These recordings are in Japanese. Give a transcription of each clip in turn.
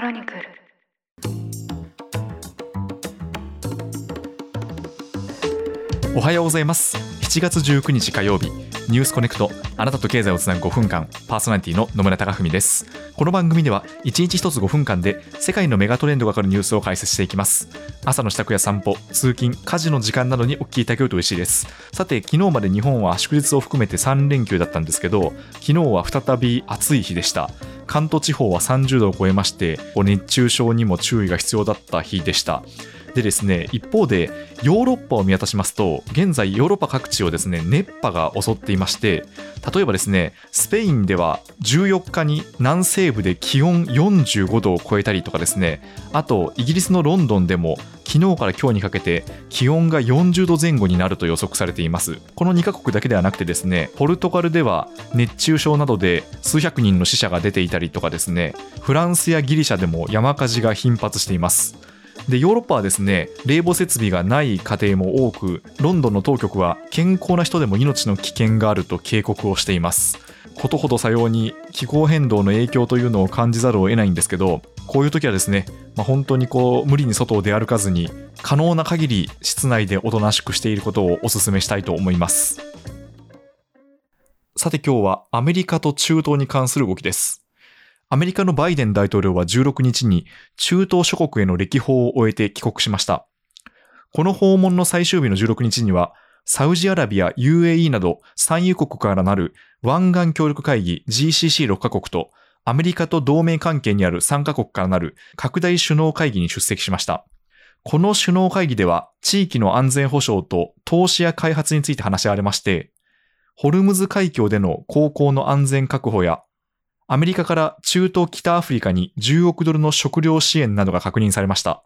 クロニクル。おはようございます。7月19日火曜日。ニュースコネクト。あなたと経済をつなぐ5分間。パーソナリティの野村貴文です。この番組では1日1つ5分間で世界のメガトレンドがわかるニュースを解説していきます。朝の支度や散歩通勤家事の時間などにお聞きいただけると嬉しいです。さて昨日まで日本は祝日を含めて3連休だったんですけど昨日は再び暑い日でした。関東地方は30度を超えまして熱中症にも注意が必要だった日でした。でですね、一方でヨーロッパを見渡しますと、現在ヨーロッパ各地をですね、熱波が襲っていまして、例えばですね、スペインでは14日に南西部で気温45度を超えたりとかですね、あとイギリスのロンドンでも昨日から今日にかけて気温が40度前後になると予測されています。この2カ国だけではなくてですね、ポルトガルでは熱中症などで数百人の死者が出ていたりとかですね、フランスやギリシャでも山火事が頻発しています。でヨーロッパはですね冷房設備がない家庭も多くロンドンの当局は健康な人でも命の危険があると警告をしています。ことほどさように気候変動の影響というのを感じざるを得ないんですけどこういう時はですね、まあ、本当にこう無理に外を出歩かずに可能な限り室内でおとなしくしていることをお勧めしたいと思います。さて今日はアメリカと中東に関する動きです。アメリカのバイデン大統領は16日に中東諸国への歴訪を終えて帰国しました。この訪問の最終日の16日には、サウジアラビア、UAE など産油国からなる湾岸協力会議 GCC6 カ国とアメリカと同盟関係にある3カ国からなる拡大首脳会議に出席しました。この首脳会議では地域の安全保障と投資や開発について話し合われまして、ホルムズ海峡での航行の安全確保やアメリカから中東北アフリカに10億ドルの食料支援などが確認されました。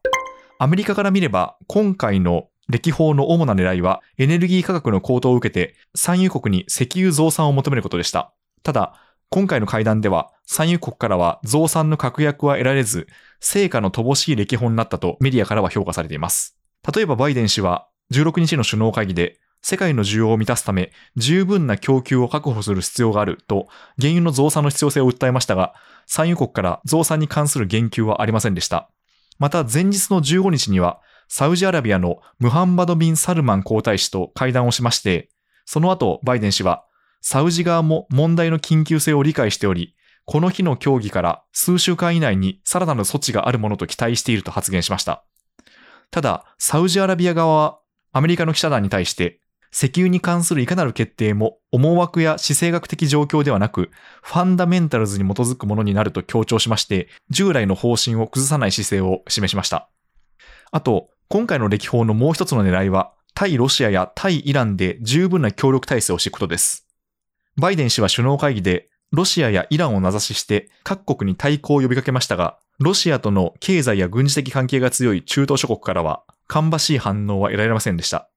アメリカから見れば、今回の歴訪の主な狙いは、エネルギー価格の高騰を受けて、産油国に石油増産を求めることでした。ただ、今回の会談では、産油国からは増産の確約は得られず、成果の乏しい歴訪になったとメディアからは評価されています。例えばバイデン氏は、16日の首脳会議で、世界の需要を満たすため、十分な供給を確保する必要があると、原油の増産の必要性を訴えましたが、産油国から増産に関する言及はありませんでした。また、前日の15日には、サウジアラビアのムハンバド・ビン・サルマン皇太子と会談をしまして、その後、バイデン氏は、サウジ側も問題の緊急性を理解しており、この日の協議から数週間以内にさらなる措置があるものと期待していると発言しました。ただ、サウジアラビア側はアメリカの記者団に対して、石油に関するいかなる決定も思惑や地政学的状況ではなく、ファンダメンタルズに基づくものになると強調しまして、従来の方針を崩さない姿勢を示しました。あと、今回の歴訪のもう一つの狙いは、対ロシアや対イランで十分な協力体制を敷くことです。バイデン氏は首脳会議で、ロシアやイランを名指しして各国に対抗を呼びかけましたが、ロシアとの経済や軍事的関係が強い中東諸国からは、芳しい反応は得られませんでした。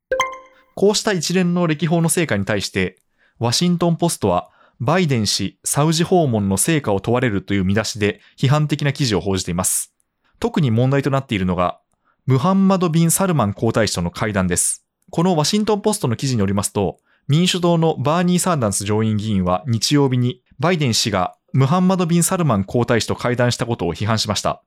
こうした一連の歴訪の成果に対して、ワシントンポストは、バイデン氏サウジ訪問の成果を問われるという見出しで批判的な記事を報じています。特に問題となっているのが、ムハンマド・ビン・サルマン皇太子との会談です。このワシントンポストの記事によりますと、民主党のバーニー・サンダンス上院議員は日曜日にバイデン氏がムハンマド・ビン・サルマン皇太子と会談したことを批判しました。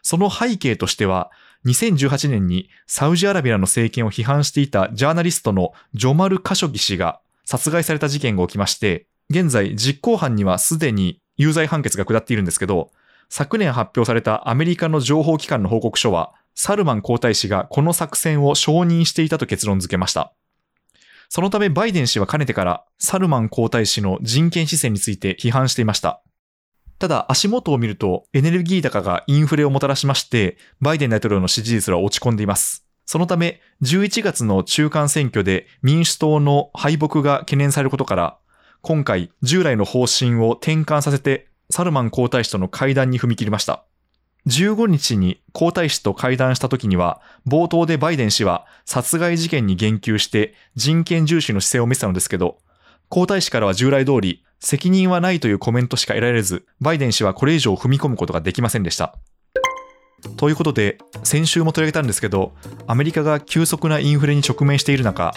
その背景としては、2018年にサウジアラビアの政権を批判していたジャーナリストのジョマル・カショギ氏が殺害された事件が起きまして、現在実行犯にはすでに有罪判決が下っているんですけど、昨年発表されたアメリカの情報機関の報告書は、サルマン皇太子がこの作戦を承認していたと結論付けました。そのためバイデン氏はかねてからサルマン皇太子の人権姿勢について批判していました。ただ足元を見るとエネルギー高がインフレをもたらしまして、バイデン大統領の支持率は落ち込んでいます。そのため、11月の中間選挙で民主党の敗北が懸念されることから、今回従来の方針を転換させてサルマン皇太子との会談に踏み切りました。15日に皇太子と会談した時には、冒頭でバイデン氏は殺害事件に言及して人権重視の姿勢を見せたのですけど、皇太子からは従来通り責任はないというコメントしか得られず、バイデン氏はこれ以上踏み込むことができませんでした。ということで、先週も取り上げたんですけど、アメリカが急速なインフレに直面している中、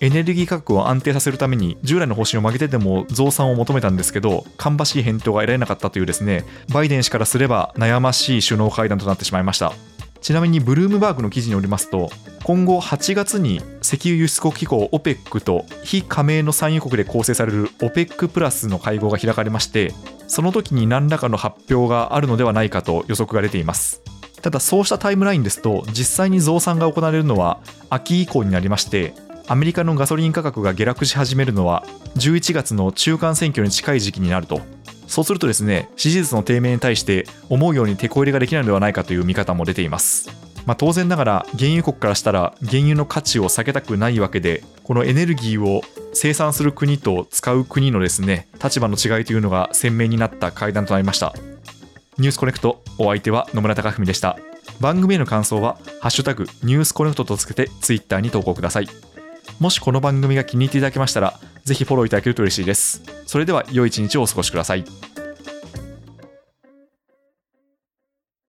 エネルギー価格を安定させるために従来の方針を曲げてでも増産を求めたんですけど芳しい返答が得られなかったというですねバイデン氏からすれば悩ましい首脳会談となってしまいましたちなみにブルームバーグの記事によりますと今後8月に石油輸出国機構 OPEC と非加盟の産油国で構成される OPEC プラスの会合が開かれましてその時に何らかの発表があるのではないかと予測が出ています。ただそうしたタイムラインですと実際に増産が行われるのは秋以降になりましてアメリカのガソリン価格が下落し始めるのは11月の中間選挙に近い時期になると。そうするとですね支持率の低迷に対して思うように手こ入れができないのではないかという見方も出ています。まあ、当然ながら原油国からしたら原油の価値を下げたくないわけでこのエネルギーを生産する国と使う国のですね立場の違いというのが鮮明になった会談となりました。ニュースコネクトお相手は野村貴文でした。番組への感想は「ハッシュタグニュースコネクト」とつけてツイッターに投稿ください。もしこの番組が気に入っていただけましたらぜひフォローいただけると嬉しいです。それでは良い一日をお過ごしください。